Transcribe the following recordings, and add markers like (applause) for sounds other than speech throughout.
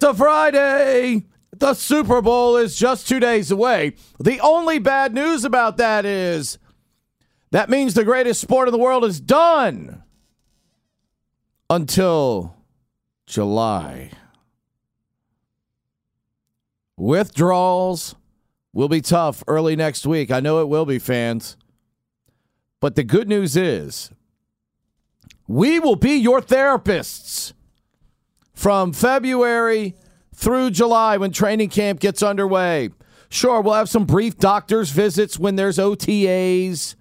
It's a Friday. The Super Bowl is just two days away. The only bad news about that is that means the greatest sport in the world is done until July. Withdrawals will be tough early next week. I know it will be, fans. But the good news is we will be your therapists from February through July when training camp gets underway. Sure, we'll have some brief doctor's visits when there's OTAs,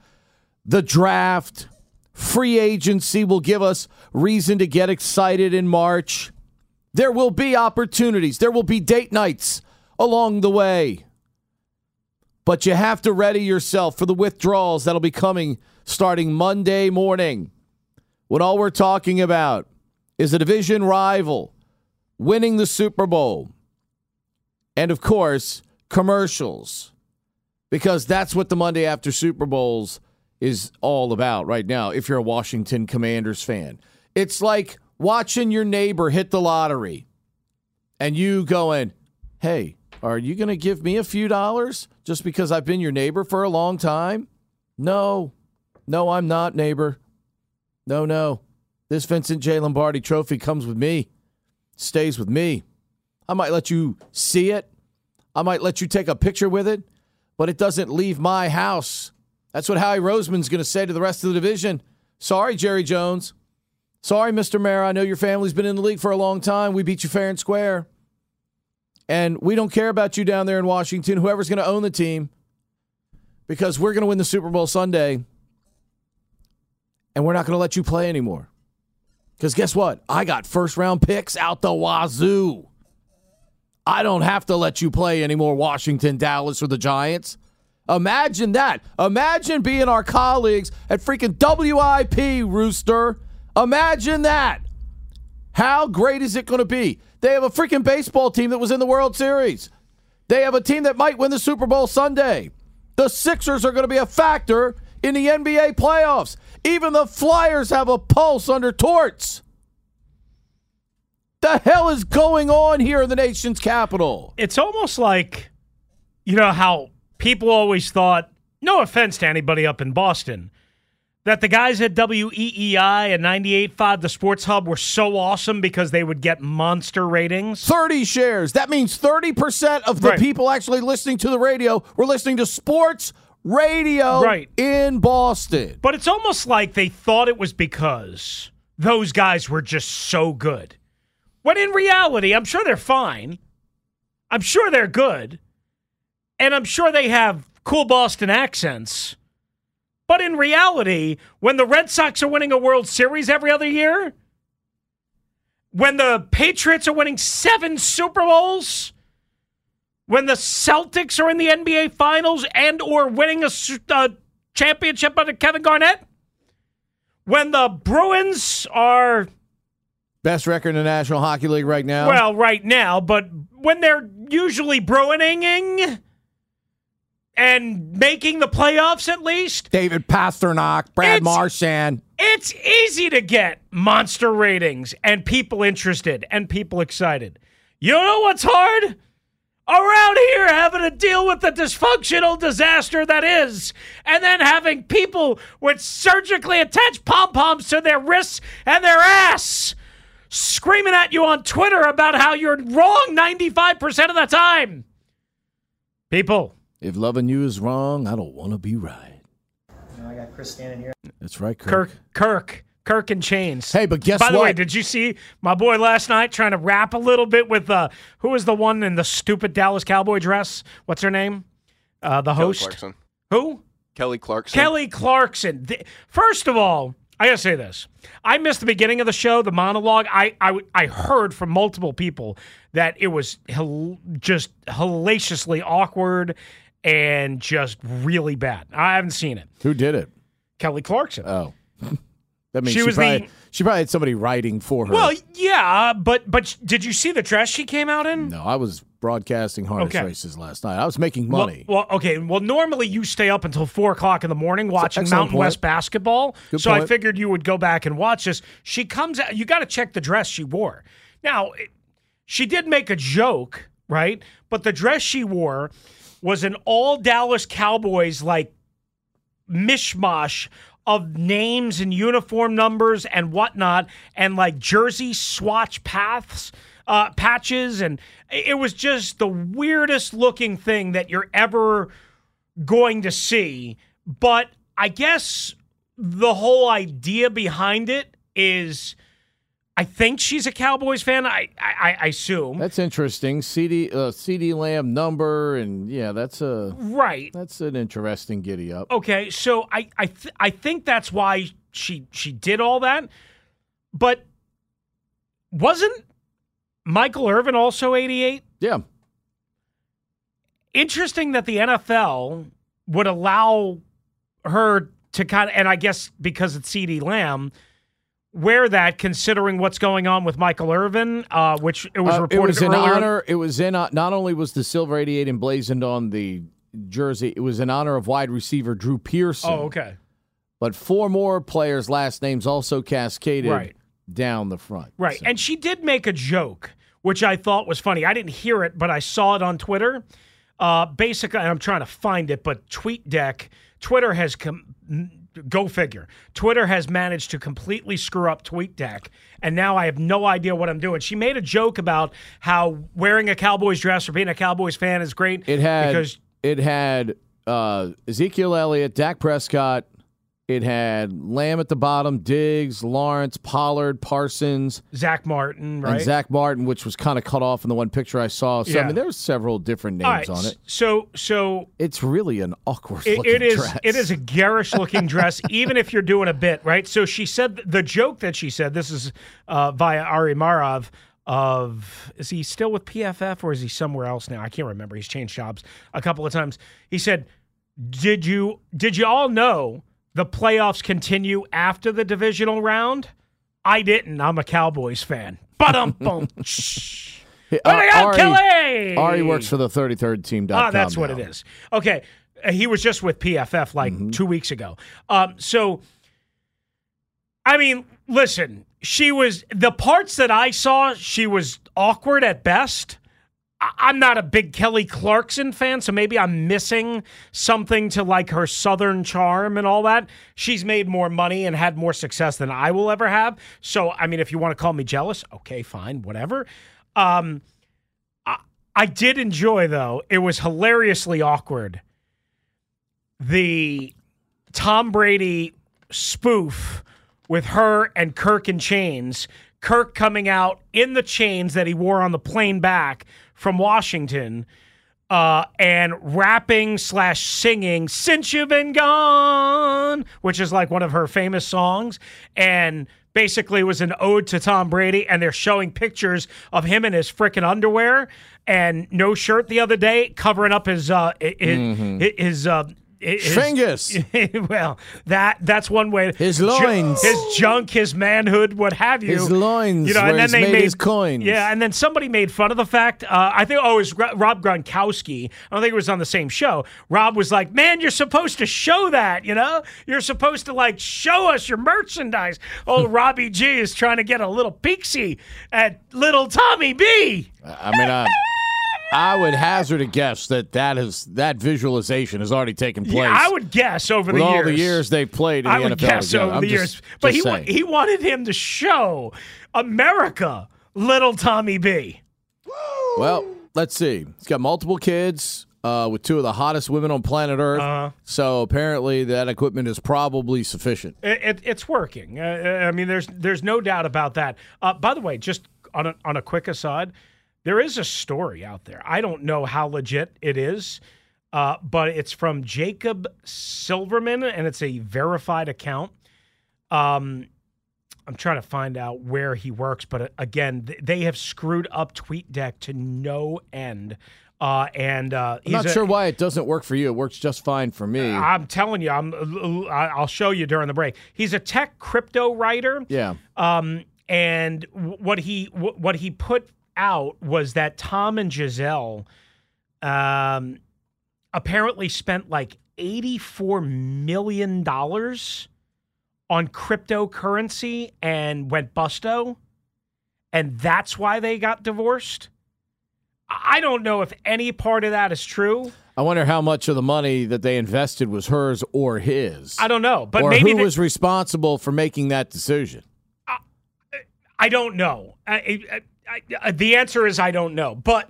the draft, free agency will give us reason to get excited in March. There will be opportunities, there will be date nights along the way. But you have to ready yourself for the withdrawals that'll be coming starting Monday morning. When all we're talking about is a division rival winning the Super Bowl. And of course, commercials. Because that's what the Monday after Super Bowls is all about right now if you're a Washington Commanders fan. It's like watching your neighbor hit the lottery and you going, "Hey, are you going to give me a few dollars just because I've been your neighbor for a long time?" No. No, I'm not, neighbor. No, no. This Vincent J. Lombardi trophy comes with me, stays with me. I might let you see it. I might let you take a picture with it, but it doesn't leave my house. That's what Howie Roseman's going to say to the rest of the division. Sorry, Jerry Jones. Sorry, Mr. Mayor. I know your family's been in the league for a long time. We beat you fair and square. And we don't care about you down there in Washington, whoever's going to own the team, because we're going to win the Super Bowl Sunday. And we're not going to let you play anymore. Because guess what? I got first round picks out the wazoo. I don't have to let you play anymore, Washington, Dallas, or the Giants. Imagine that. Imagine being our colleagues at freaking WIP, Rooster. Imagine that. How great is it going to be? They have a freaking baseball team that was in the World Series. They have a team that might win the Super Bowl Sunday. The Sixers are going to be a factor in the NBA playoffs. Even the Flyers have a pulse under Torts. The hell is going on here in the nation's capital? It's almost like, you know, how people always thought, no offense to anybody up in Boston, that the guys at WEEI and 98.5, the Sports Hub, were so awesome because they would get monster ratings. 30 shares. That means 30% of the Right. people actually listening to the radio were listening to sports radio Right. in Boston. But it's almost like they thought it was because those guys were just so good. When in reality, I'm sure they're fine. I'm sure they're good. And I'm sure they have cool Boston accents. But in reality, when the Red Sox are winning a World Series every other year, when the Patriots are winning seven Super Bowls, when the Celtics are in the NBA Finals and or winning a, uh, championship under Kevin Garnett, when the Bruins are Best record in the National Hockey League right now. well right now, but when they're usually Bruining and making the playoffs at least, David Pastrnak, Brad It's- Marchand. it's easy to get monster ratings and people interested and people excited. You know what's hard? Around here, having to deal with the dysfunctional disaster that is, and then having people with surgically attached pom poms to their wrists and their ass screaming at you on Twitter about how you're wrong 95% of the time. People, If loving you is wrong, I don't want to be right. You know, I got Chris standing here. That's right, Kirk. Kirk, Kirk, Kirk and Chains. Hey, but guess what? By the way, did you see my boy last night trying to rap a little bit with uh, who was the one in the stupid Dallas Cowboy dress? What's her name? Uh, the Kelly host. Clarkson. Who? Kelly Clarkson. Kelly Clarkson. Th- First of all, I gotta say this. I missed the beginning of the show, the monologue. I I, I heard from multiple people that it was hil- just hellaciously awkward and just really bad. I haven't seen it. Who did it? Kelly Clarkson. Oh. (laughs) That means She she, was probably, the- she probably had somebody writing for her. well, yeah, but but did you see the dress she came out in? no, I was broadcasting harness Okay. races last night. I was making money. Well, okay. Well, normally you stay up until four o'clock in the morning watching Mountain point. West basketball. Good so I figured you would go back and watch this. She comes out. You got to check the dress she wore. Now, it, she did make a joke, right? But the dress she wore was an all Dallas Cowboys like mishmash of names and uniform numbers and whatnot, and like jersey swatch paths, uh, patches, and it was just the weirdest looking thing that you're ever going to see. But I guess the whole idea behind it is. I think she's a Cowboys fan. I I, I assume. That's interesting. CeeDee uh, CeeDee Lamb number and yeah, that's a right. that's an interesting giddy up. Okay, so I I th- I think that's why she she did all that. But wasn't Michael Irvin also 88? Yeah. Interesting that the NFL would allow her to kind of and I guess because it's CeeDee Lamb wear that considering what's going on with Michael Irvin, uh, which it was Uh, reported it was in earlier. honor. It was in uh, not only was the silver 88 emblazoned on the jersey, it was in honor of wide receiver Drew Pearson. Oh, okay. But four more players' last names also cascaded Right. down the front. Right. So- And she did make a joke, which I thought was funny. I didn't hear it, but I saw it on Twitter. Uh, basically, I'm trying to find it, but TweetDeck, Twitter has com- go figure. Twitter has managed to completely screw up TweetDeck, and now I have no idea what I'm doing. She made a joke about how wearing a Cowboys dress or being a Cowboys fan is great. It had because it had uh, Ezekiel Elliott, Dak Prescott. It had Lamb at the bottom, Diggs, Lawrence, Pollard, Parsons, Zack Martin, right? and Zack Martin, which was kind of cut off in the one picture I saw. So Yeah. I mean, there's several different names right, on it. So so It's really an awkward It, it is. dress. It is a garish looking dress, (laughs) even if you're doing a bit, right? So she said the joke that she said. This is uh, via Ari Meirov. Of is he still with PFF or is he somewhere else now? I can't remember. He's changed jobs a couple of times. He said, "Did you did you all know the playoffs continue after the divisional round? I didn't. I'm a Cowboys fan. But um, boom. Hey, What do you Ari, Kelly? Ari works for the 33rd team. Ah, that's what it is. Okay. Uh, He was just with PFF like Mm-hmm. two weeks ago. Um, so, I mean, listen, she was, the parts that I saw, she was awkward at best. I'm not a big Kelly Clarkson fan, so maybe I'm missing something to like her southern charm and all that. She's made more money and had more success than I will ever have. So, I mean, if you want to call me jealous, okay, fine, whatever. Um, I, I did enjoy though. It was hilariously awkward. The Tom Brady spoof with her and Kirk in chains. Kirk coming out in the chains that he wore on the plane back from Washington, uh, and rapping slash singing "Since You've Been Gone," which is like one of her famous songs, and basically was an ode to Tom Brady. And they're showing pictures of him in his freaking underwear and no shirt the other day, covering up his uh, his, his uh, his Schwingus. (laughs) well, that that's one way. His Ju- loins. his junk, his manhood, what have you. His loins You know, and then they made made his coins. Yeah, and then somebody made fun of the fact. Uh, I think oh, it was Rob Gronkowski. I don't think it was on the same show. Rob was like, "Man, you're supposed to show that. You know, you're supposed to like show us your merchandise." Old (laughs) Robbie G is trying to get a little peeksy at little Tommy B. I mean, I, I would hazard a guess that that is that visualization has already taken place. Yeah, I would guess over the all years. the years they've played in I the would NFL guess together. over I'm the just- years. But he wa- he wanted him to show America little Tommy B. Well, let's see. He's got multiple kids uh, with two of the hottest women on planet Earth. Uh-huh. So apparently that equipment is probably sufficient. It, it, it's working. Uh, I mean, there's there's no doubt about that. Uh, by the way, just on a, on a quick aside, there is a story out there. I don't know how legit it is, uh, but it's from Jacob Silverman, and it's a verified account. Um, I'm trying to find out where he works, but uh, again, th- they have screwed up TweetDeck to no end. Uh, and uh, I'm not a- sure why it doesn't work for you. It works just fine for me. I'm telling you, I'm. I'll show you during the break. He's a tech crypto writer. yeah. Um, and what he what he put out was that Tom and Gisele, um, apparently spent like eighty four million dollars on cryptocurrency and went busto, and that's why they got divorced. I I don't know if any part of that is true. I wonder how much of the money that they invested was hers or his. I don't know, but or maybe who they- was responsible for making that decision. I don't know. I, I, I, I- the answer is I don't know. But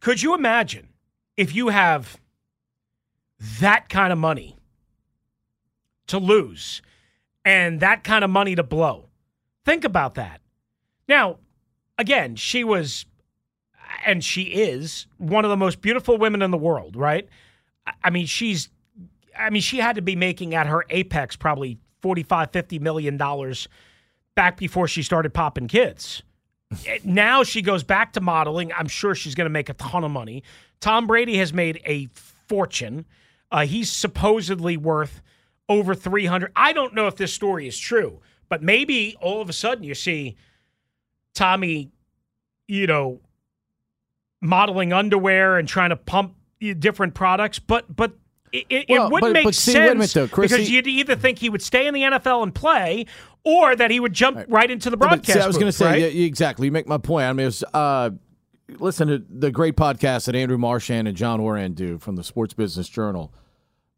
could you imagine if you have that kind of money to lose and that kind of money to blow? Think about that. Now, again, she was, and she is, one of the most beautiful women in the world, right? I- I mean, she's, I mean, she had to be making at her apex probably 45, 50 million dollars back before she started popping kids. Now she goes back to modeling. I'm sure she's going to make a ton of money. Tom Brady has made a fortune. Uh, he's supposedly worth over 300. I don't know if this story is true, but maybe all of a sudden you see Tommy, you know, modeling underwear and trying to pump different products, but but it, it, Well, it wouldn't but- make but see, sense wait a minute, though, Chris, because you'd either think he would stay in the NFL and play, or that he would jump right, into the broadcast. I was going to say right? yeah, exactly. You make my point. I mean, was, uh, listen to the great podcast that Andrew Marchand and John Ourand do from the Sports Business Journal.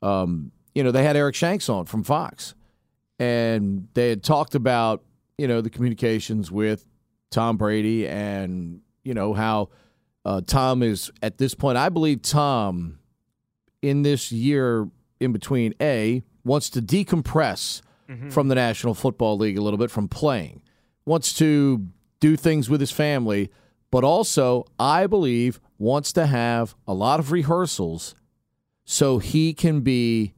Um, you know, they had Eric Shanks on from Fox, and they had talked about you know the communications with Tom Brady and you know how uh, Tom is at this point. I believe Tom in this year in between a wants to decompress Mm-hmm. from the National Football League a little bit from playing, wants to do things with his family, but also I believe wants to have a lot of rehearsals so he can be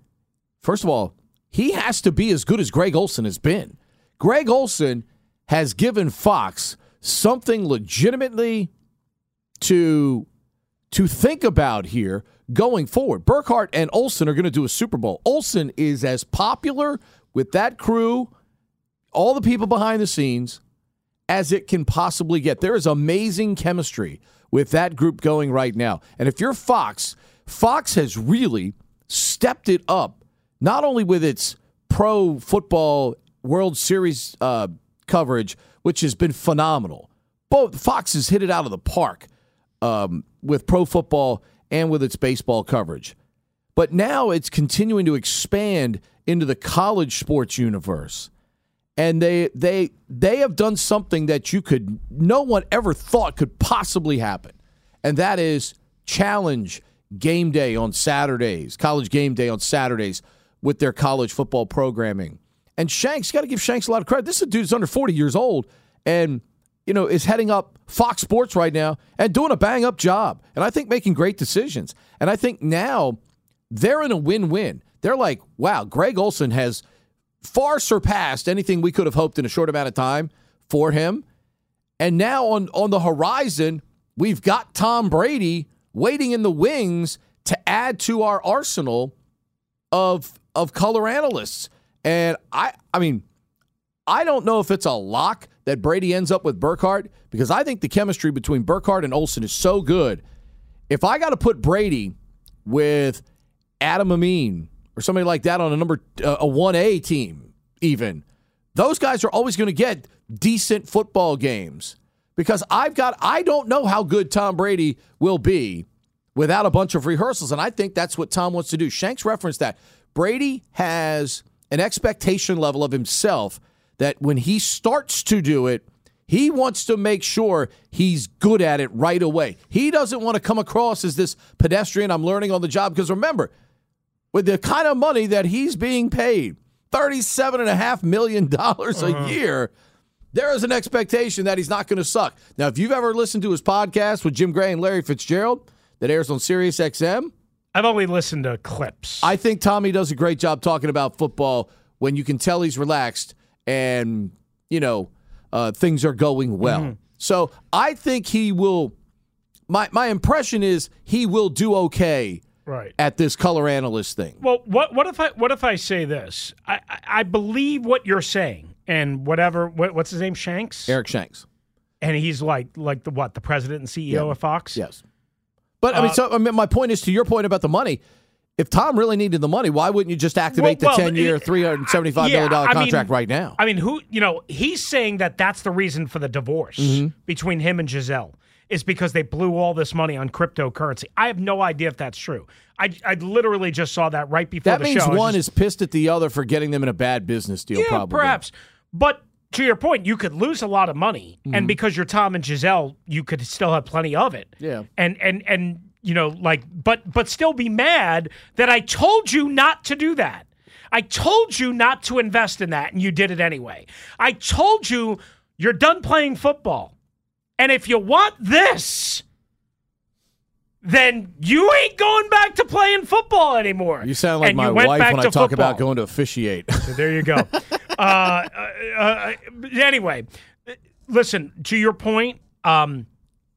first of all, he has to be as good as Greg Olsen has been. Greg Olsen has given Fox something legitimately to to think about here going forward. Burkhardt and Olsen are going to do a Super Bowl. Olsen is as popular with that crew, all the people behind the scenes, as it can possibly get. There is amazing chemistry with that group going right now. And if you're Fox, Fox has really stepped it up, not only with its pro football World Series uh, coverage, which has been phenomenal. Both Fox has hit it out of the park um, with pro football and with its baseball coverage. But now it's continuing to expand into the college sports universe. And they they they have done something that you could no one ever thought could possibly happen. And that is challenge game day on Saturdays, college game day on Saturdays with their college football programming. And Shanks got to give Shanks a lot of credit. This is a dude who's under 40 years old and you know is heading up Fox Sports right now and doing a bang up job. And I think making great decisions. And I think now they're in a win-win. They're like, wow, Greg Olsen has far surpassed anything we could have hoped in a short amount of time for him. And now on on the horizon, we've got Tom Brady waiting in the wings to add to our arsenal of of color analysts. And I I mean, I don't know if it's a lock that Brady ends up with Burkhardt because I think the chemistry between Burkhardt and Olsen is so good. If I got to put Brady with Adam Amin or somebody like that on a number uh, a 1A team even, those guys are always going to get decent football games. because I've got I don't know how good Tom Brady will be without a bunch of rehearsals, and I think that's what Tom wants to do. Shanks referenced that Brady has an expectation level of himself that when he starts to do it, he wants to make sure he's good at it right away. He doesn't want to come across as this pedestrian. I'm learning on the job because remember, with the kind of money that he's being paid, $37.5 million a year, there is an expectation that he's not going to suck. Now, if you've ever listened to his podcast with Jim Gray and Larry Fitzgerald that airs on Sirius XM, I've only listened to clips. I think Tommy does a great job talking about football when you can tell he's relaxed and, you know, uh, things are going well. So I think he will. My, my impression is he will do okay right. at this color analyst thing. Well, what what if I what if I say this? I I, I believe what you're saying, and whatever. What, what's his name? Shanks. Eric Shanks. And he's like like the what? The president and CEO Yeah. of Fox. Yes. But I mean, Uh, so I mean, my point is to your point about the money. If Tom really needed the money, why wouldn't you just activate Well, the well, 10 year, it- $375 million I mean- contract right now? I mean, who you know? He's saying that that's the reason for the divorce Mm-hmm. between him and Giselle is because they blew all this money on cryptocurrency. I have no idea if that's true. I, I literally just saw that right before that the means show. One just- is pissed at the other for getting them in a bad business deal, yeah, probably. perhaps. But to your point, you could lose a lot of money, Mm-hmm. and because you're Tom and Gisele, you could still have plenty of it. Yeah. and and and you know, like, but but still be mad that I told you not to do that. I told you not to invest in that, and you did it anyway. I told you you're done playing football, and if you want this. Then you ain't going back to playing football anymore. You sound like And my wife when I talk about going to officiate. (laughs) There you go. (laughs) uh, uh, uh, anyway, listen to your point. Um,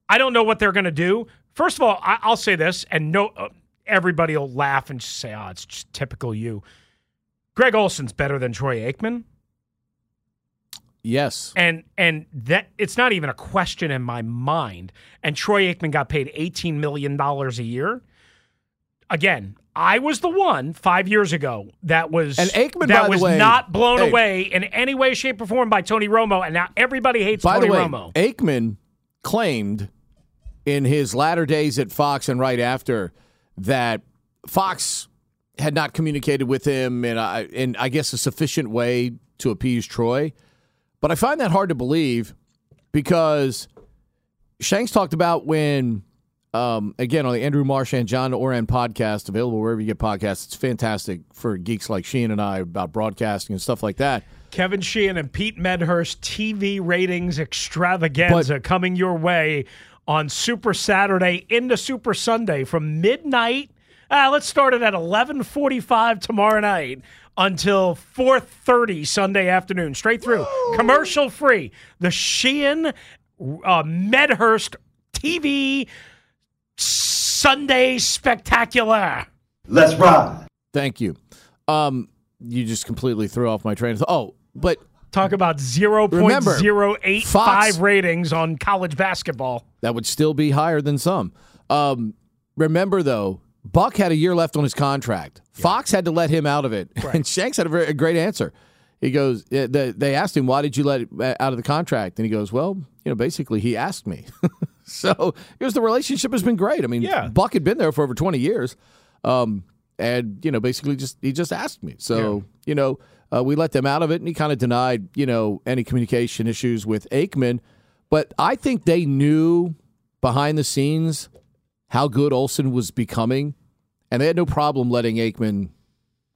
I don't know what they're going to do. First of all, I, I'll say this, and no, uh, everybody will laugh and just say, "Oh, it's just typical you." Greg Olsen's better than Troy Aikman, yes. and and that it's not even a question in my mind. And Troy Aikman got paid eighteen million dollars a year. Again, I was the one five years ago that was And Aikman, that was way- not blown hey. away in any way, shape, or form by Tony Romo, and now everybody hates By Tony the way, Romo. Aikman claimed in his latter days at Fox and right after that Fox had not communicated with him in, a, in I guess, a sufficient way to appease Troy. But I find that hard to believe because Shanks talked about when, um, again, on the Andrew Marchand John Ourand podcast, available wherever you get podcasts. It's fantastic for geeks like Sheen and I about broadcasting and stuff like that. Kevin Sheehan and Pete Medhurst TV ratings extravaganza coming your way on Super Saturday into Super Sunday from midnight. Uh, let's start it at 11:45 tomorrow night until 4:30 Sunday afternoon, straight through, commercial free. The Sheehan uh, Medhurst TV Sunday Spectacular. Let's ride. Thank you. Um, you just completely threw off my train of thought. Oh, but Talk about 0.085 Fox- ratings on college basketball. that would still be higher than some. Um, remember though, Buck had a year left on his contract. Fox had to let him out of it, (laughs) and Shanks had a, very, a great answer. He goes, eh, they asked him, "Why did you let it uh, out of the contract?" And he goes, "Well, you know, basically, he asked me." (laughs) so because the relationship has been great. I mean, Yeah. Buck had been there for over twenty years, um, and you know, basically, just he just asked me. So you know, uh, we let them out of it, and he kind of denied, you know, any communication issues with Aikman. But I think they knew behind the scenes how good Olsen was becoming, and they had no problem letting Aikman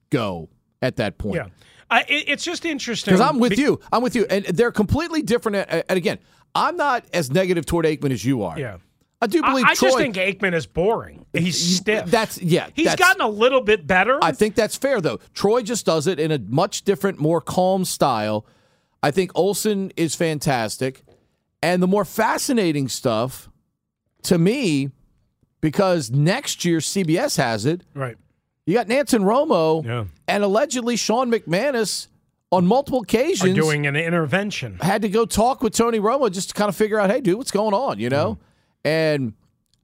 go at that point. Yeah. I, it's just interesting. Because I'm with you. I'm with you. And they're completely different. And and again, I'm not as negative toward Aikman as you are. Yeah. I do I, believe I Troy. just think Aikman is boring. He's stiff. That's, yeah. He's that's- gotten a little bit better. I think that's fair, though. Troy just does it in a much different, more calm style. I think Olsen is fantastic. And the more fascinating stuff to me, because next year CBS has it, right. you got Nantz and Romo Yeah. and allegedly Sean McManus on multiple Are occasions doing an intervention. had to go talk with Tony Romo just to kind of figure out, hey, dude, what's going on, you know? Mm-hmm. And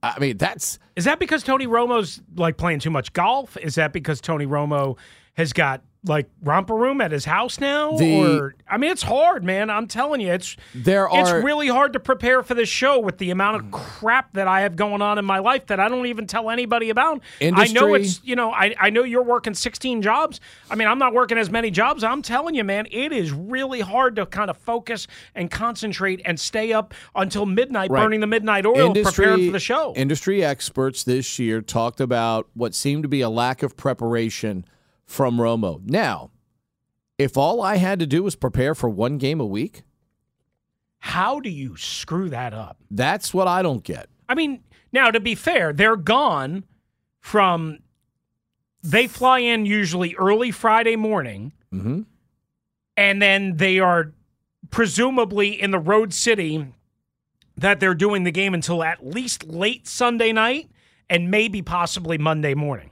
I mean, that's Is that because Tony Romo's like playing too much golf? Is that because Tony Romo has got like romper room at his house now? The- or I mean, it's hard, man. I'm telling you, it's There it's really hard to prepare for this show with the amount of crap that I have going on in my life that I don't even tell anybody about. I know it's you know I I know you're working 16 jobs. I mean, I'm not working as many jobs. I'm telling you, man, it is really hard to kind of focus and concentrate and stay up until midnight, Right. burning the midnight oil, preparing for the show. Industry experts this year talked about what seemed to be a lack of preparation from Romo. Now, if all I had to do was prepare for one game a week, How do you screw that up? that's what I don't get. I mean, now to be fair, they're gone from. They fly in usually early Friday morning, Mhm. and then they are presumably in the road city that they're doing the game until at least late Sunday night and maybe possibly Monday morning.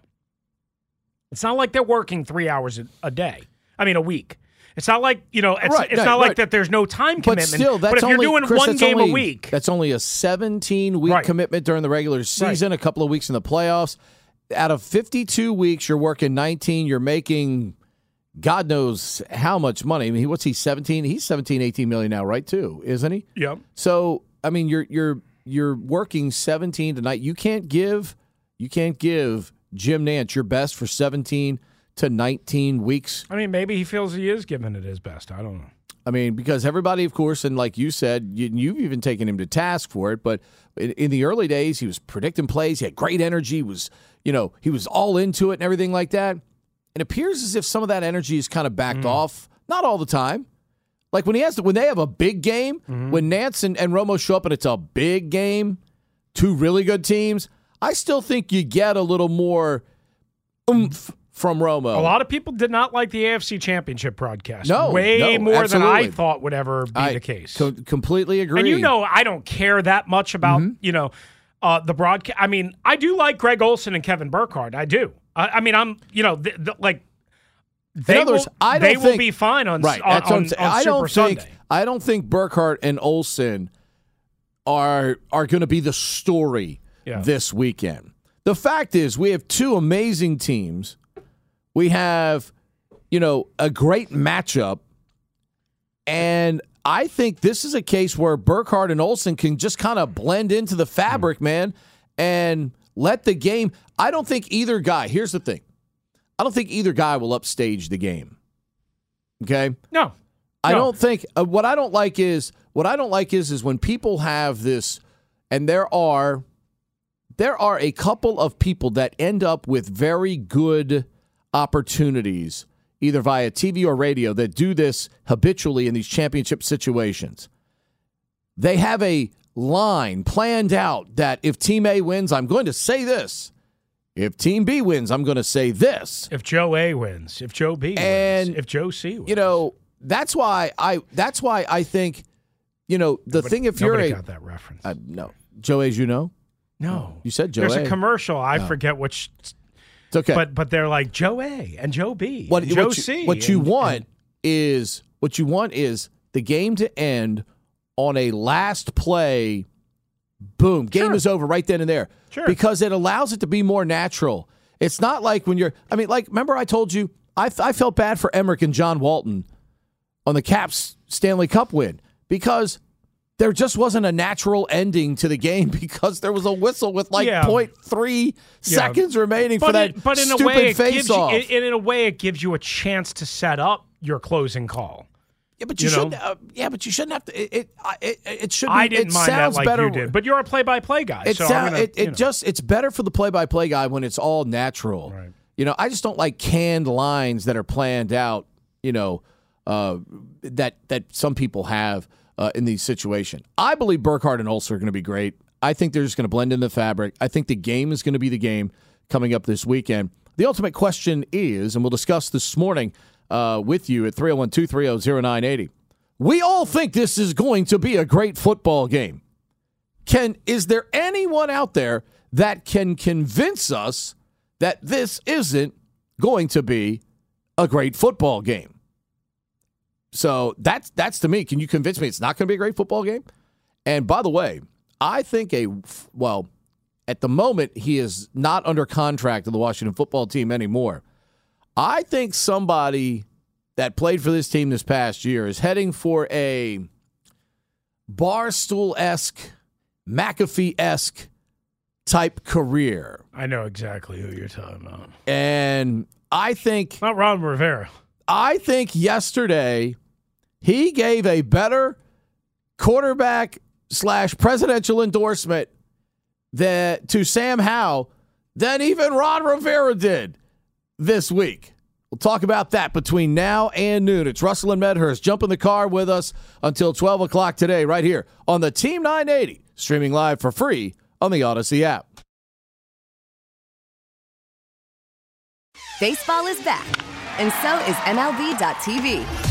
It's not like they're working three hours a, day. I mean, a week. It's not like you know. It's, Right, it's right, not like right. that. There's no time But commitment. still, that's but if only you're doing Chris, one game only- a week, That's only a 17 week commitment during the regular season, a couple of weeks in the playoffs. Out of 52 weeks, you're working 19. You're making God knows how much money. I mean, what's he 17? He's 17, 18 million now, right? Too, isn't he? Yep. So, I mean, you're you're you're working 17 tonight. You can't give you can't give Jim Nantz your best for 17 to 19 weeks. I mean, maybe he feels he is giving it his best. I don't know. I mean, because everybody, of course, and like you said, you, you've even taken him to task for it. But in, in the early days, he was predicting plays. He had great energy. He was, you know, he was all into it and everything like that. It appears as if some of that energy is kind of backed mm. off. Not all the time. Like when he has to, when they have a big game, mm-hmm. when Nantz and, and Romo show up and it's a big game, two really good teams. I still think you get a little more oomph from Romo. A lot of people did not like the AFC Championship broadcast. No, way no, more than I thought would ever be I the case. co- completely agree. and you know, I don't care that much about Mm-hmm. you know uh, the broadcast. I mean, I do like Greg Olsen and Kevin Burkhardt. I do. I, I mean, I'm you know th- th- like they words, will, I don't they will be fine on right. on, on, on I don't think Sunday. I don't think Burkhardt and Olsen are are going to be the story Yeah. this weekend. The fact is, we have two amazing teams. We have, you know, a great matchup, and I think this is a case where Burkhardt and Olsen can just kind of blend into the fabric, man, and let the game. I don't think either guy. Here's the thing. I don't think either guy will upstage the game. Okay. No, I No. don't think uh, what I don't like is what I don't like is is when people have this, and there are there are a couple of people that end up with very good opportunities, either via TV or radio, that do this habitually in these championship situations. They have a line planned out that if Team A wins, I'm going to say this. If Team B wins, I'm going to say this. if Joe A wins, if Joe B And, wins, if Joe C wins, you know that's why I that's why I think you know the thing if you're nobody a got that reference. uh, no Joe as you know no, you said Joe There's A. a commercial. I forget which, it's okay but but they're like Joe A and Joe B, what, and Joe what you, C. what you want and- is what you want is the game to end on a last play boom game Sure. is over right then and there Sure. because it allows it to be more natural it's not like when you're I mean like remember I told you I, I felt bad for Emmerich and John Walton on the Caps Stanley Cup win because there just wasn't a natural ending to the game (laughs) because there was a whistle with like Yeah. 0.3 Yeah. seconds remaining for but that it- but in stupid a way, it face gives you, off. in, in a way, it gives you a chance to set up your closing call. yeah, but you, you shouldn't. Uh, yeah, but you shouldn't have to. It it it, it should. Be, I didn't it mind that like better. you did, but you're a play-by-play guy. it so sound- gonna, it, you it know. just it's better for the play-by-play guy when it's all natural. Right. You know, I just don't like canned lines that are planned out. You know, uh, that that some people have uh, in these situations. I believe Burkhardt and Olsen are going to be great. I think they're just going to blend in the fabric. I think the game is going to be the game coming up this weekend. The ultimate question is, and we'll discuss this morning uh, with you at 301 230 0980. We all think this is going to be a great football game. Can is there anyone out there that can convince us that this isn't going to be a great football game? So that's that's to me. Can you convince me it's not going to be a great football game? And by the way, I think a well, at the moment he is not under contract to the Washington football team anymore. I think somebody that played for this team this past year is heading for a barstool esque, McAfee esque type career. I know exactly who you're talking about. And I think Not Ron Rivera. I think yesterday he gave a better quarterback slash presidential endorsement that to Sam Howell than even Ron Rivera did this week. We'll talk about that between now and noon. It's Russell and Medhurst. Jump in the car with us until 12 o'clock today, right here on the Team 980, streaming live for free on the Audacy app. Baseball is back, and so is MLB.tv.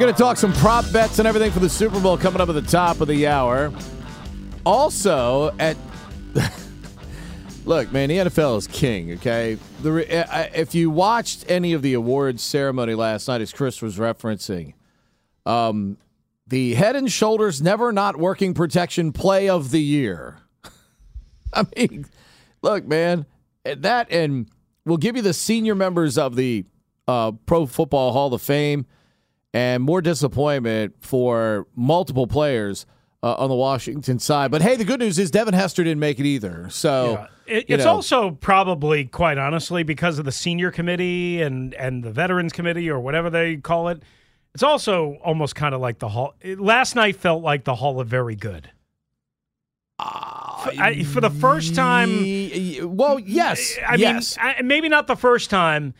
Going to talk some prop bets and everything for the Super Bowl coming up at the top of the hour. Also, at (laughs) look, man, the NFL is king. Okay, the if you watched any of the awards ceremony last night, as Chris was referencing, um, the Head and Shoulders Never Not Working Protection Play of the Year. (laughs) I mean, look, man, that and we'll give you the senior members of the uh, Pro Football Hall of Fame and more disappointment for multiple players uh, on the Washington side. But hey, the good news is Devin Hester didn't make it either. So yeah. it, it's know. also probably, quite honestly, because of the senior committee and and the veterans committee or whatever they call it. It's also almost kind of like the hall. It, last night felt like the Hall of Very Good. Uh, for, I, for, the first time, well, yes, I yes. mean, I, maybe not the first time.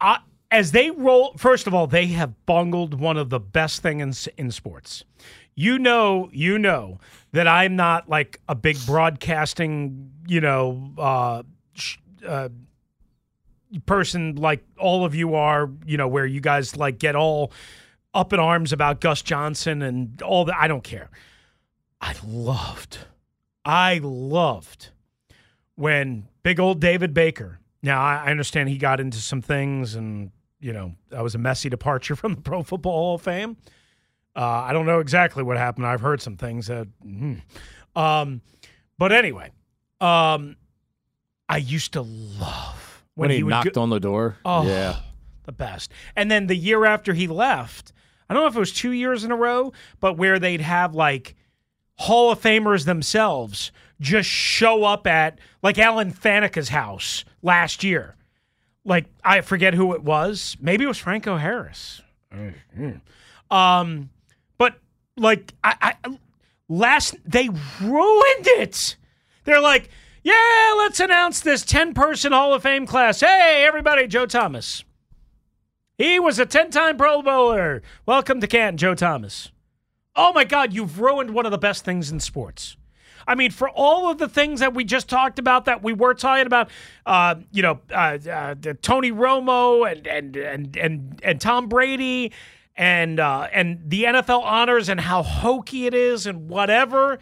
I, as they roll, first of all, they have bungled one of the best things in, in sports. You know, you know that I'm not like a big broadcasting, you know, uh, uh, person like all of you are. You know, where you guys like get all up in arms about Gus Johnson and all that. I don't care. I loved, I loved when big old David Baker. Now I understand he got into some things and you know, that was a messy departure (laughs) from the Pro Football Hall of Fame. Uh, I don't know exactly what happened. I've heard some things that, mm. um, but anyway, um, I used to love when, when he, he knocked go- on the door. Oh, yeah, the best. And then the year after he left, I don't know if it was two years in a row, but where they'd have like Hall of Famers themselves just show up at like Alan Faneca's house last year like I forget who it was. Maybe it was Franco Harris. Mm-hmm. Um, but like I, I last they ruined it. They're like, yeah, let's announce this ten person Hall of Fame class. Hey, everybody, Joe Thomas. He was a ten time Pro Bowler. Welcome to Canton, Joe Thomas. Oh my God, you've ruined one of the best things in sports. I mean, for all of the things that we just talked about that we were talking about, uh, you know, uh, uh, Tony Romo and and and and and Tom Brady and uh, and the NFL honors and how hokey it is and whatever.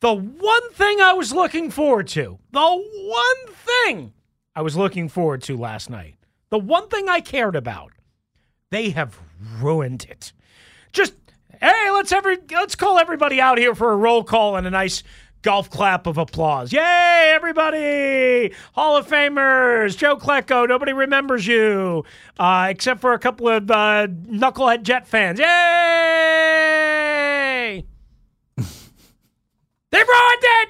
The one thing I was looking forward to, the one thing I was looking forward to last night, the one thing I cared about, they have ruined it. Just hey, let's every let's call everybody out here for a roll call and a nice golf clap of applause. Yay, everybody! Hall of Famers, Joe Klecko. Nobody remembers you, uh, except for a couple of uh, knucklehead Jet fans. Yay! (laughs) They ruined it.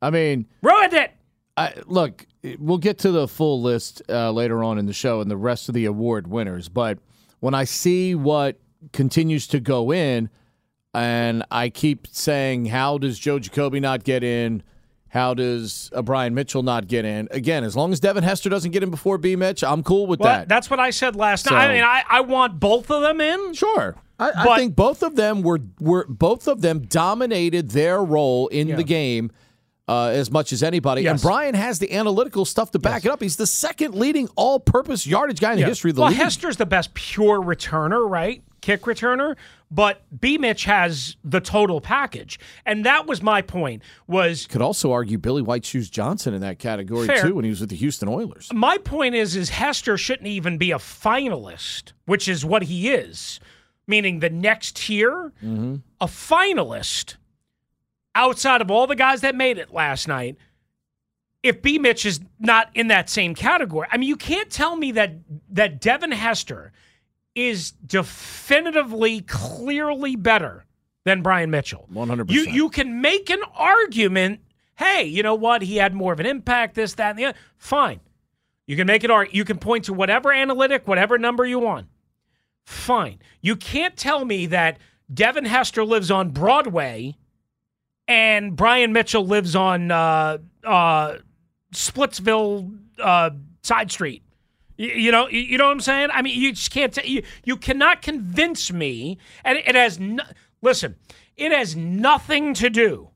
I mean, Ruined it. I, look, we'll get to the full list uh, later on in the show and the rest of the award winners. But when I see what continues to go in, and I keep saying, how does Joe Jacoby not get in? How does uh, Brian Mitchell not get in? Again, as long as Devin Hester doesn't get in before B. Mitch, I'm cool with Well, that. that's what I said last So- night. I mean, I, I want both of them in. Sure. I, I think both of them were were both of them dominated their role in Yeah. the game uh, as much as anybody. And Brian has the analytical stuff to back it up. He's the second leading all-purpose yardage guy in the history of the league. well, league. Hester's the best pure returner, right? Kick returner. But B. Mitch has the total package, and that was my point. Was Could also argue Billy White Shoes Johnson in that category Fair. too when he was with the Houston Oilers. my point is is Hester shouldn't even be a finalist, which is what he is, meaning the next tier, mm-hmm. a finalist outside of all the guys that made it last night. If B Mitch is not in that same category, I mean, you can't tell me that that Devin Hester is definitively, clearly better than Brian Mitchell. 100%. You you can make an argument. Hey, you know what? He had more of an impact. This, that, and the other. Fine. You can make it art. You can point to whatever analytic, whatever number you want. Fine. You can't tell me that Devin Hester lives on Broadway and Brian Mitchell lives on uh, uh, Splitsville uh, side street. You, know, you, you know what I'm saying? I mean, you just can't. T- you you cannot convince me, and it has. No, listen, it has nothing to do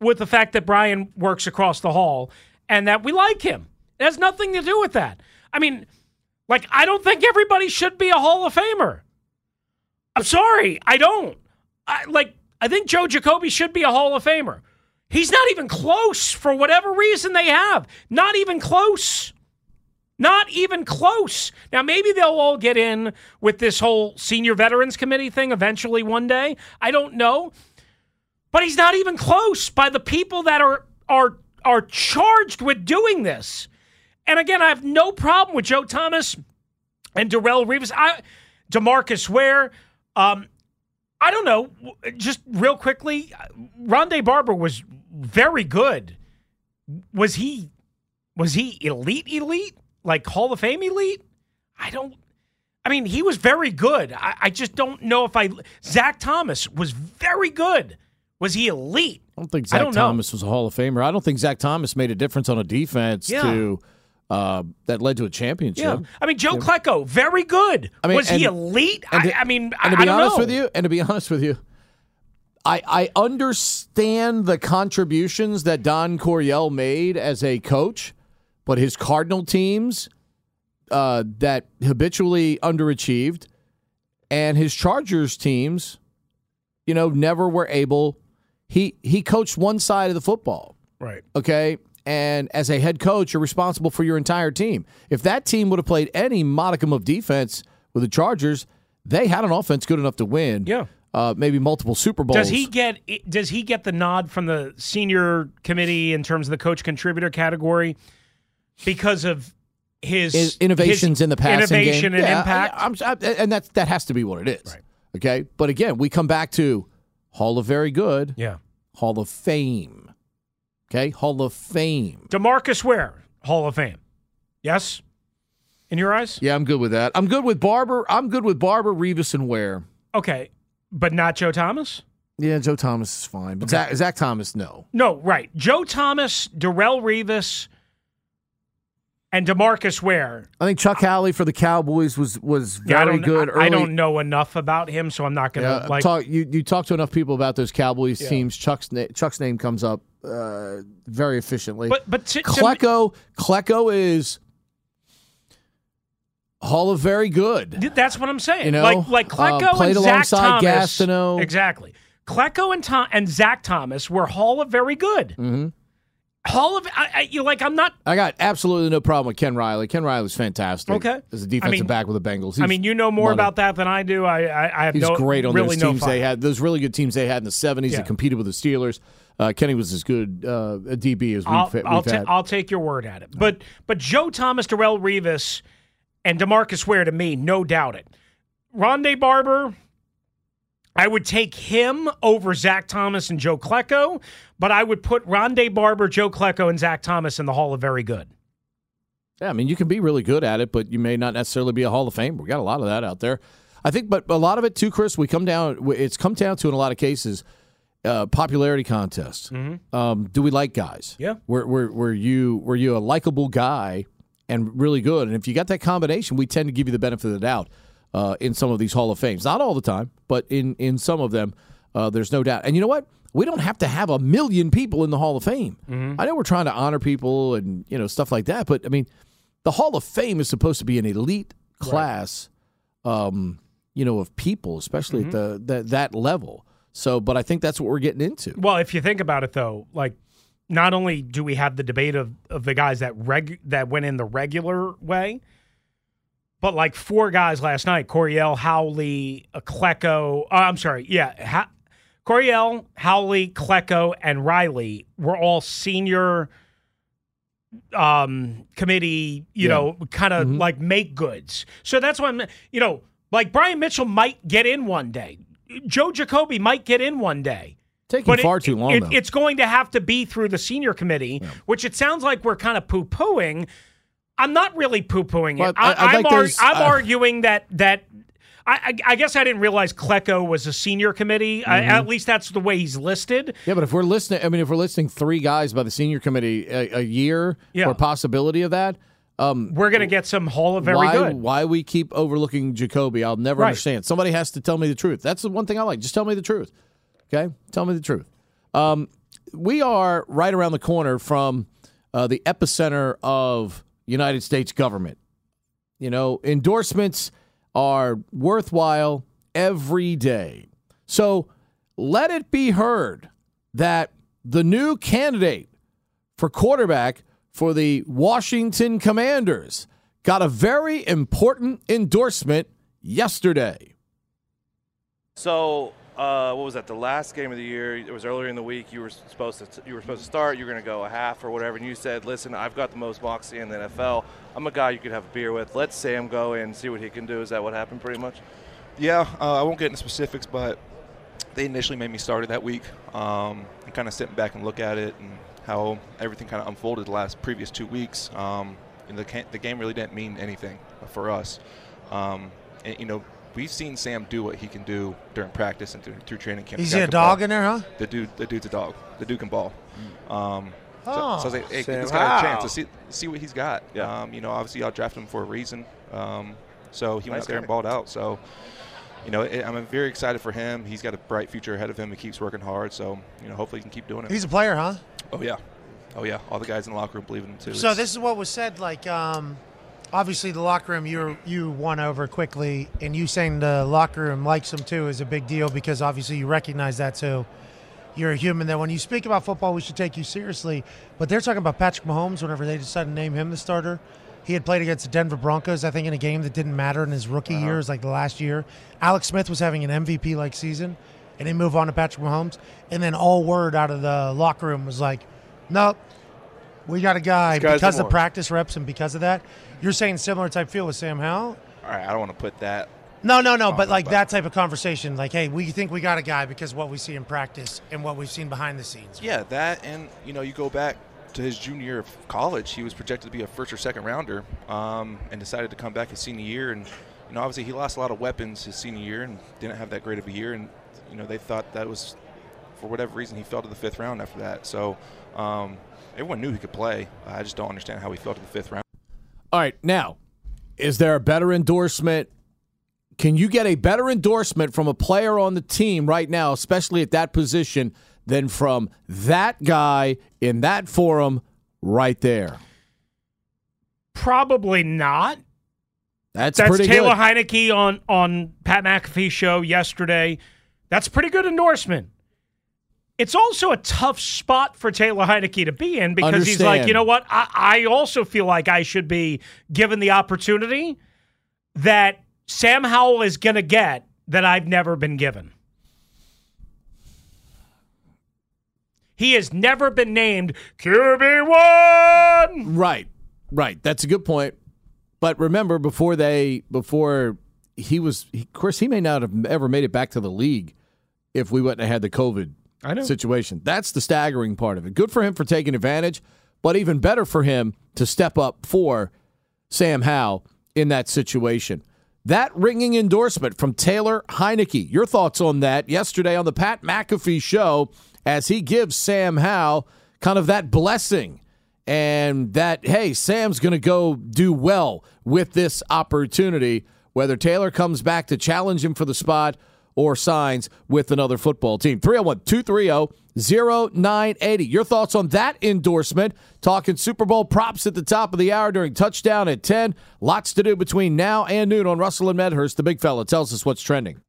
with the fact that Brian works across the hall and that we like him. It has nothing to do with that. I mean, like, I don't think everybody should be a Hall of Famer. I'm sorry, I don't. I, like, I think Joe Jacoby should be a Hall of Famer. He's not even close for whatever reason they have. Not even close. Not even close. Now, maybe they'll all get in with this whole senior veterans committee thing eventually one day. I don't know. But he's not even close by the people that are are are charged with doing this. And again, I have no problem with Joe Thomas and Darrelle Revis. I Demarcus Ware. Um, I don't know. Just real quickly, Rondé Barber was very good. Was he was he elite elite? Like Hall of Fame elite? I don't I mean, he was very good. I, I just don't know if I Zach Thomas was very good. Was he elite? I don't think Zach don't know. Thomas was a Hall of Famer. I don't think Zach Thomas made a difference on a defense Yeah. to uh, that led to a championship. Yeah. I mean, Joe Klecko, very good. I mean, was he elite? and I, to- I mean, and to I, be I don't honest know. with you, and to be (laughs) honest with you, I I understand the contributions that Don Coryell made as a coach, but his Cardinal teams uh, that habitually underachieved, and his Chargers teams, you know, never were able. He he coached one side of the football right. okay? And as a head coach, you're responsible for your entire team. If that team would have played any modicum of defense with the Chargers, they had an offense good enough to win. Yeah. Uh, maybe multiple Super Bowls. Does he get does he get the nod from the senior committee in terms of the coach contributor category because of his In- innovations his in the passing innovation game? and Yeah, impact? I- I'm- I- and that's that has to be what it is. Right. Okay, but again, we come back to Hall of Very Good, yeah. Hall of Fame. Okay, Hall of Fame. Demarcus Ware, Hall of Fame. Yes? In your eyes? Yeah, I'm good with that. I'm good with Barber. I'm good with Barber, Revis, and Ware. Okay. But not Joe Thomas? Yeah, Joe Thomas is fine, but Zach, Zach Thomas, no. No, right. Joe Thomas, Darrelle Revis, and Demarcus Ware. I think Chuck Howley for the Cowboys was was very don't, good. I, Early, I don't know enough about him, so I'm not going to Yeah, like. talk, you you talk to enough people about those Cowboys teams. Chuck's na- Chuck's name comes up uh, very efficiently. but but to, to Klecko Klecko is Hall of Very Good. That's what I'm saying. You know, like like uh, Klecko played and Zach Thomas. Gastineau. Exactly. Klecko and Tom and Zach Thomas were Hall of very good. Mm-hmm. Hall of I, I, you like I'm not. I got absolutely no problem with Ken Riley. Ken Riley's fantastic. Okay. as a defensive I mean- back with the Bengals. I mean, you know more money. about that than I do. I I, I have He's no great on really those teams fight. they had. Those really good teams they had in the '70s Yeah. that competed with the Steelers. Uh, Kenny was as good uh, a DB as we've, I'll, we've I'll, had. ta- I'll take your word at it. But but Joe Thomas, Darrelle Revis, and Demarcus Ware to me, no doubt it. Rondé Barber, I would take him over Zach Thomas and Joe Klecko, but I would put Rondé Barber, Joe Klecko, and Zach Thomas in the Hall of Very Good. Yeah, I mean, you can be really good at it, but you may not necessarily be a Hall of Fame. We got a lot of that out there. I think, but a lot of it too, Chris. We come down. It's come down to in a lot of cases, uh, popularity contest. Um, do we like guys? Yeah. Were, were, were you were you a likable guy and really good? And if you got that combination, we tend to give you the benefit of the doubt uh, in some of these Hall of Fames. Not all the time, but in in some of them, uh, there's no doubt. And you know what? We don't have to have a million people in the Hall of Fame. I know we're trying to honor people and you know stuff like that, but I mean, the Hall of Fame is supposed to be an elite class, um, you know, of people, especially at the, the that level. So, but I think that's what we're getting into. Well, if you think about it, though, like not only do we have the debate of, of the guys that reg that went in the regular way, but like four guys last night: Coryell, Howley, Klecko. Uh, I'm sorry, yeah, ha- Coryell, Howley, Klecko, and Riley were all senior um committee you Yeah. know kind of like make goods so that's why i'm you know like brian mitchell might get in one day joe jacoby might get in one day Taking but far it- too long. it- it's going to have to be through the senior committee, which it sounds like we're kind of poo pooing. I'm not really poo pooing it. I- am like those- I'm I- arguing that that. I, I I guess I didn't realize Klecko was a senior committee. Mm-hmm. at least that's the way he's listed. yeah, but if we're listening, I mean, if we're listing three guys by the senior committee a, a year Yeah. or possibility of that, um, We're going to get some Hall of Very why, Good. Why we keep overlooking Jacoby, I'll never Right. understand. Somebody has to tell me the truth. That's the one thing I like. Just tell me the truth. Okay? Tell me the truth. Um, we are right around the corner from uh, the epicenter of United States government. You know, endorsements are worthwhile every day. So let it be heard that the new candidate for quarterback for the Washington Commanders got a very important endorsement yesterday. So, uh, what was that? The last game of the year. It was earlier in the week. You were supposed to. You were supposed to start. You were going to go a half or whatever. And you said, "Listen, I've got the most moxie in the NFL. I'm a guy you could have a beer with. Let Sam go and see what he can do." Is that what happened? Pretty much. Yeah, uh, I won't get into specifics, but they initially made me started that week. Um, and kind of sitting back and look at it and how everything kind of unfolded the last previous two weeks. Um, the, the game really didn't mean anything for us. Um, and, you know, we've seen Sam do what he can do during practice and through, through training camp. Is The he a can ball. dog in there, huh? The dude, the dude's a dog. The dude can ball. Um, so, so I was like, hey, Sam he's got a chance to see see what he's got. Yeah. Um, you know, obviously y'all drafted him for a reason. Um, so he went out there and guy. balled out. So, you know, it, I'm very excited for him. He's got a bright future ahead of him. He keeps working hard. So, you know, hopefully he can keep doing it. He's a player, huh? oh yeah, oh yeah. All the guys in the locker room believe in him too. So It's- this is what was said. Like, um, obviously, the locker room you you won over quickly, and you saying the locker room likes him too is a big deal because obviously you recognize that too. You're a human. That when you speak about football, we should take you seriously. But they're talking about Patrick Mahomes. Whenever they decided to name him the starter, he had played against the Denver Broncos. I think in a game that didn't matter in his rookie Uh-huh. years, like the last year. Alex Smith was having an MVP like season, and they move on to Patrick Mahomes. And then all word out of the locker room was like, "Nope, we got a guy because of practice reps and because of that. You're saying similar type feel with Sam Howell? all right, I don't want to put that. No, no, no. But like that type of conversation, like, hey, we think we got a guy because of what we see in practice and what we've seen behind the scenes. Yeah, that and you know you go back to his junior year of college, he was projected to be a first or second rounder, um, and decided to come back his senior year. And you know, obviously he lost a lot of weapons his senior year and didn't have that great of a year. And you know, they thought that was for whatever reason he fell to the fifth round after that. So um, everyone knew he could play. I just don't understand how he fell to the fifth round. All right, now, is there a better endorsement? Can you get a better endorsement from a player on the team right now, especially at that position, than from that guy in that forum right there? Probably not. That's, That's pretty Taylor good. Heinicke on on Pat McAfee's show yesterday. That's pretty good endorsement. It's also a tough spot for Taylor Heinicke to be in because he's like, you know what? I, I also feel like I should be given the opportunity that Sam Howell is going to get that I've never been given. He has never been named QB1. Right, right. That's a good point. But remember, before they, before he was, he, of course, he may not have ever made it back to the league if we wouldn't have had the COVID I know. situation. That's the staggering part of it. Good for him for taking advantage, but even better for him to step up for Sam Howell in that situation. That ringing endorsement from Taylor Heinicke. Your thoughts on that yesterday on the Pat McAfee show as he gives Sam Howell kind of that blessing and that, hey, Sam's going to go do well with this opportunity, whether Taylor comes back to challenge him for the spot or signs with another football team. 301 230 0980. Your thoughts on that endorsement? Talking Super Bowl props at the top of the hour during touchdown at 10. Lots to do between now and noon on Russell and Medhurst. The big fella tells us what's trending.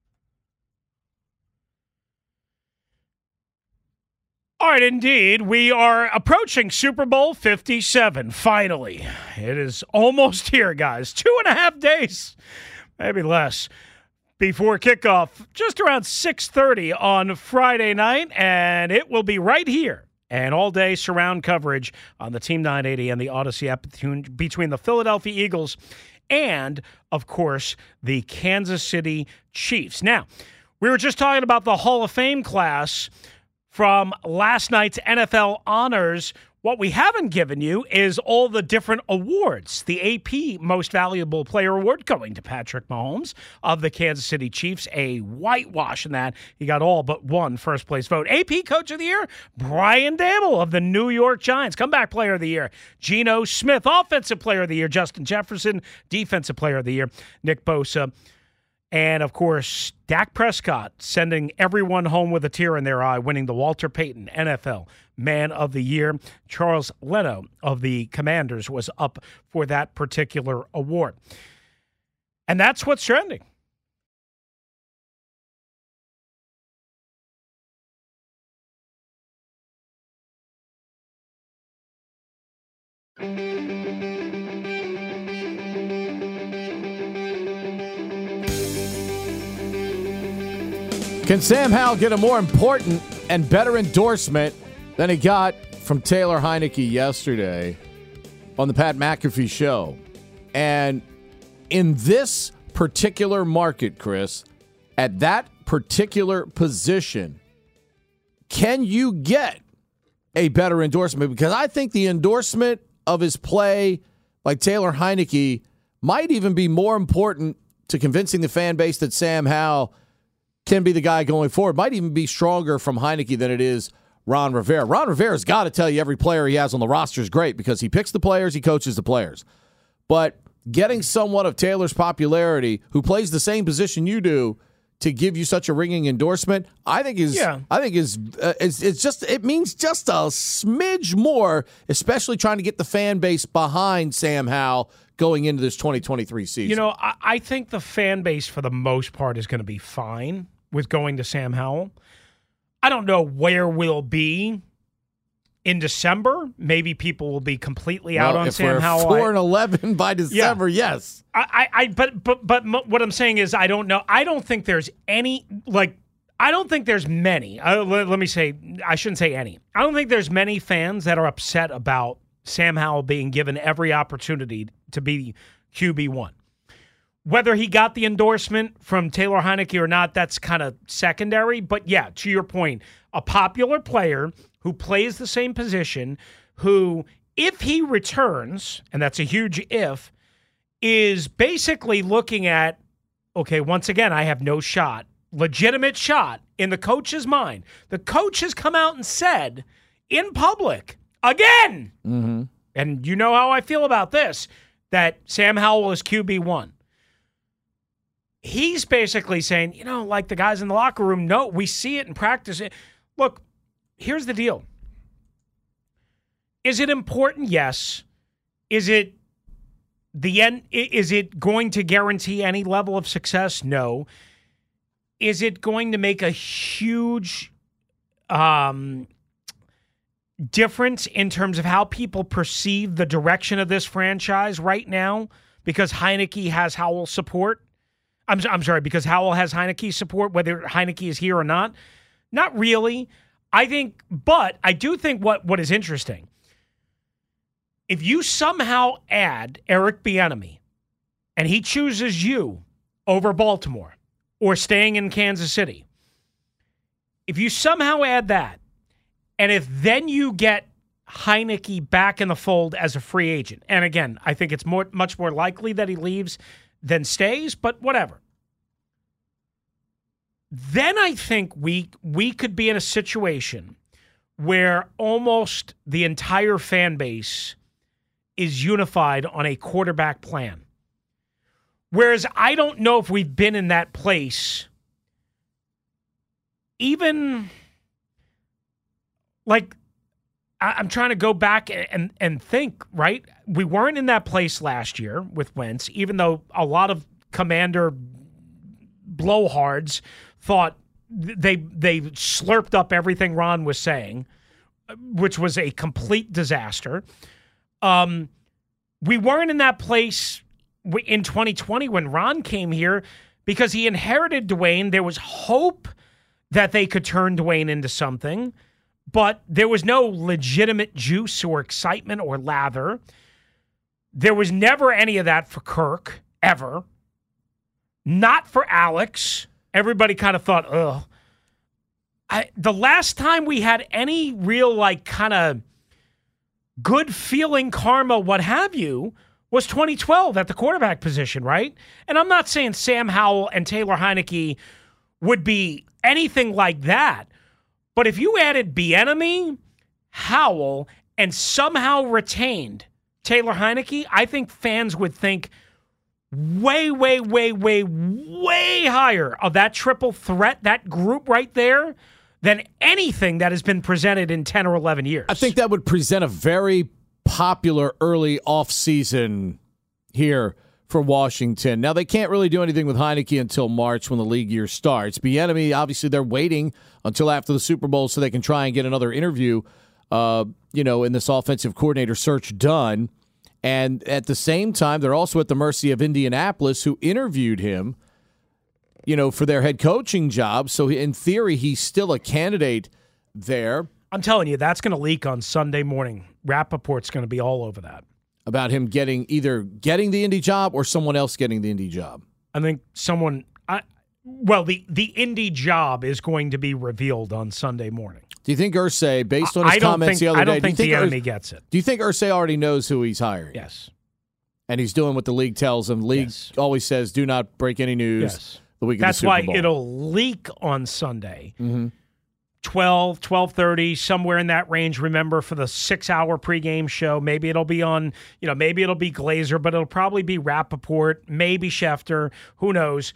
All right, indeed. We are approaching Super Bowl 57. Finally. It is almost (laughs) here, guys. Two and a half days, maybe less, before kickoff, just around 6.30 on Friday night, and it will be right here. And all day surround coverage on the Team 980 and the Audacy app between the Philadelphia Eagles and, of course, the Kansas City Chiefs. Now, we were just talking about the Hall of Fame class from last night's NFL honors. What we haven't given you is all the different awards. The AP Most Valuable Player Award going to Patrick Mahomes of the Kansas City Chiefs, a whitewash in that. He got all but one first place vote. AP Coach of the Year, Brian Daboll of the New York Giants, Comeback Player of the Year. Geno Smith, Offensive Player of the Year. Justin Jefferson, Defensive Player of the Year. Nick Bosa. And of course, Dak Prescott sending everyone home with a tear in their eye, winning the Walter Payton NFL Man of the Year. Charles Leno of the Commanders was up for that particular award. And that's what's trending. Can Sam Howell get a more important and better endorsement than he got from Taylor Heinicke yesterday on the Pat McAfee show? And in this particular market, Chris, at that particular position, can you get a better endorsement? Because I think the endorsement of his play, like Taylor Heinicke, might even be more important to convincing the fan base that Sam Howell can be the guy going forward. Might even be stronger from Heinicke than it is Ron Rivera. Ron Rivera's got to tell you every player he has on the roster is great because he picks the players, he coaches the players. But getting someone of Taylor's popularity who plays the same position you do to give you such a ringing endorsement, I think is Yeah. I think is uh, it's, it's just it means just a smidge more, especially trying to get the fan base behind Sam Howell going into this 2023 season. You know, I, I think the fan base for the most part is going to be fine with going to Sam Howell. I don't know where we'll be in December. Maybe people will be completely out Well, on if Sam we're Howell. four and eleven by December, yes. I, I, I but but but m- what I'm saying is I don't know. I don't think there's any like. I don't think there's many. Uh, let, let me say, I shouldn't say any. I don't think there's many fans that are upset about Sam Howell being given every opportunity to be QB one. Whether he got the endorsement from Taylor Heinicke or not, that's kind of secondary. But yeah, to your point, a popular player who plays the same position, who, if he returns, and that's a huge if, is basically looking at, okay, once again, I have no shot, legitimate shot in the coach's mind. The coach has come out and said in public again, Mm-hmm. and you know how I feel about this, that Sam Howell is QB1. He's basically saying, you know, like the guys in the locker room, no, we see it in practice. Look, here's the deal. Is it important? Yes. Is it the end? Is it going to guarantee any level of success? No. Is it going to make a huge um, difference in terms of how people perceive the direction of this franchise right now because Heinicke has Howell support? I'm, I'm sorry, because Howell has Heinicke support, whether Heinicke is here or not? Not really. I think, but I do think what, what is interesting if you somehow add Eric Bieniemy and he chooses you over Baltimore or staying in Kansas City, If you somehow add that, and if then you get Heinicke back in the fold as a free agent, and again, I think it's more much more likely that he leaves than stays, but whatever. Then I think we we could be in a situation where almost the entire fan base is unified on a quarterback plan. Whereas I don't know if we've been in that place even like I, am trying to go back and and think, right? We weren't in that place last year with Wentz, even though a lot of commander blowhards thought they they slurped up everything Ron was saying, which was a complete disaster. Um, we weren't in that place in 2020 when Ron came here because he inherited Dwayne. There was hope that they could turn Dwayne into something, but there was no legitimate juice or excitement or lather. There was never any of that for Kirk, ever. Not for Alex. Everybody kind of thought, ugh. I, the last time we had any real, like, kind of good feeling karma, what have you, was 2012 at the quarterback position, right? And I'm not saying Sam Howell and Taylor Heinicke would be anything like that. But if you added Bieniemy, Howell, and somehow retained Taylor Heinicke, I think fans would think way, way, way, way, way higher of that triple threat, that group right there, than anything that has been presented in 10 or 11 years. I think that would present a very popular early offseason here for Washington. Now they can't really do anything with Heinicke until March when the league year starts. Bieniemy, obviously, they're waiting until after the Super Bowl so they can try and get another interview. Uh, you know, in this offensive coordinator search done. And at the same time, they're also at the mercy of Indianapolis, who interviewed him, you know, for their head coaching job. So in theory, he's still a candidate there. I'm telling you, that's going to leak on Sunday morning. Rapoport's going to be all over that about him getting either getting the indie job or someone else getting the indie job? I think someone. I, well, the the indie job is going to be revealed on Sunday morning. Do you think Irsay, based on his comments think, the other I don't day, think do you the think enemy gets it? Do you think Irsay already knows who he's hiring? Yes. And he's doing what the league tells him. League Yes. always says, "Do not break any news." Yes. The week That's of the Super why Bowl. it'll leak on Sunday. Mhm. 12, 12.30, somewhere in that range, remember, for the six-hour pregame show. Maybe it'll be on, you know, maybe it'll be Glazer, but it'll probably be Rapoport, maybe Schefter. Who knows?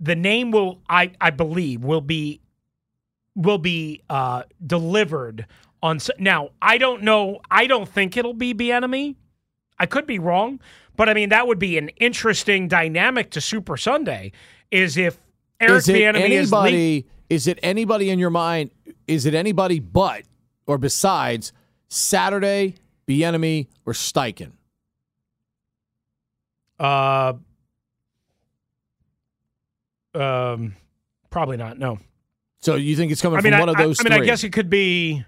The name will, I, I believe, will be will be uh, delivered on. Now, I don't know. I don't think it'll be Bieniemy. I could be wrong, but I mean that would be an interesting dynamic to Super Sunday. Is if Eric is Bieniemy is leak- anybody? Is it anybody in your mind? Is it anybody but or besides Saturday, Bieniemy, or Steichen? Uh, um, probably not. No. So you think it's coming I mean, from I, one of those I, mean, three? I guess it could be.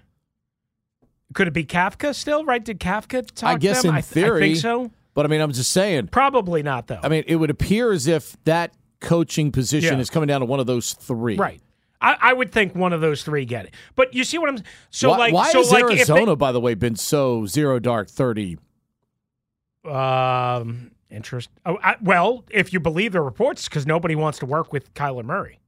Could it be Kafka still? Right? Did Kafka talk I guess in I th- theory. I think so. But I mean, I'm just saying. Probably not though. I mean, it would appear as if that coaching position Yeah. is coming down to one of those three. Right. I, I would think one of those three get it. But you see what I'm so why like why so has like Arizona, by the way, been so zero dark thirty? um interest oh, I, well if you believe the reports because nobody wants to work with Kyler Murray.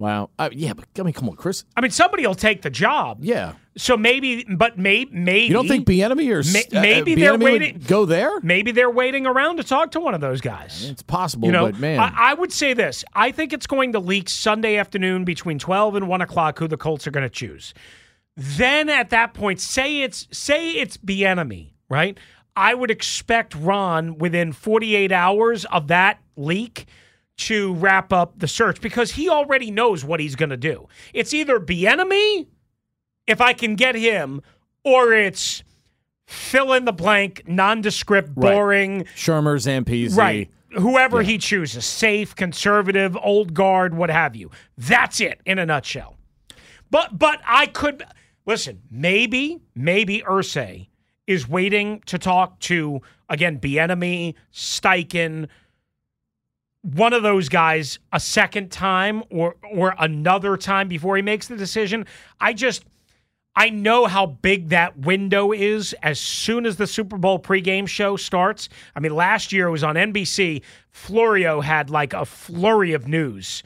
Wow. Uh, yeah, but I mean, come on, Chris. I mean somebody will take the job. Yeah. So maybe but may, maybe You don't think Bieniemy or May- uh, maybe Bieniemy they're waiting- go there? maybe they're waiting around to talk to one of those guys. It's possible, You know, but man, I, I would say this. I think it's going to leak Sunday afternoon between twelve and one o'clock. Who the Colts are going to choose? Then at that point, say it's say it's Bieniemy, right? I would expect Ron within forty eight hours of that leak to wrap up the search because he already knows what he's going to do. It's either Bieniemy, if I can get him, or it's fill in the blank, nondescript, Right. boring. Shurmur, Zampese, Right. Whoever he chooses, safe, conservative, old guard, what have you. That's it in a nutshell. But but I could listen, maybe, maybe Irsay is waiting to talk to again Bieniemy, Steichen, one of those guys a second time or or another time before he makes the decision. I just I know how big that window is as soon as the Super Bowl pregame show starts. I mean, last year it was on NBC. Florio had like a flurry of news.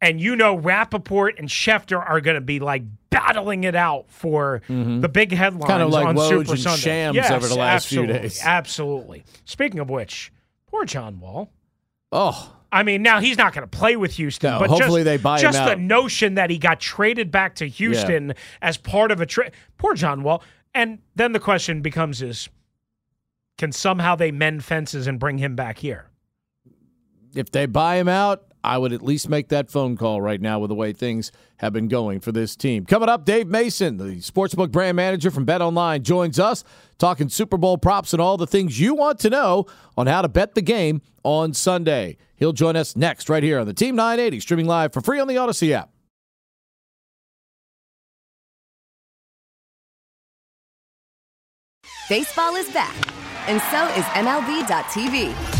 And you know, Rapoport and Schefter are going to be like battling it out for mm-hmm. the big headlines Kind of like on Woj Super and Sunday. Shams Yes, over the last few days. Absolutely. Speaking of which, poor John Wall. Oh, I mean, now he's not going to play with Houston, No, but hopefully just, they buy him just the notion that he got traded back to Houston as part of a trade. Poor John Wall. And then the question becomes: Is can somehow they mend fences and bring him back here? if they buy him out, I would at least make that phone call right now with the way things have been going for this team. Coming up, Dave Mason, the sportsbook brand manager from Bet Online, joins us talking Super Bowl props and all the things you want to know on how to bet the game on Sunday. He'll join us next right here on the Team 980, streaming live for free on the Audacy app. Baseball is back, and so is MLB.tv.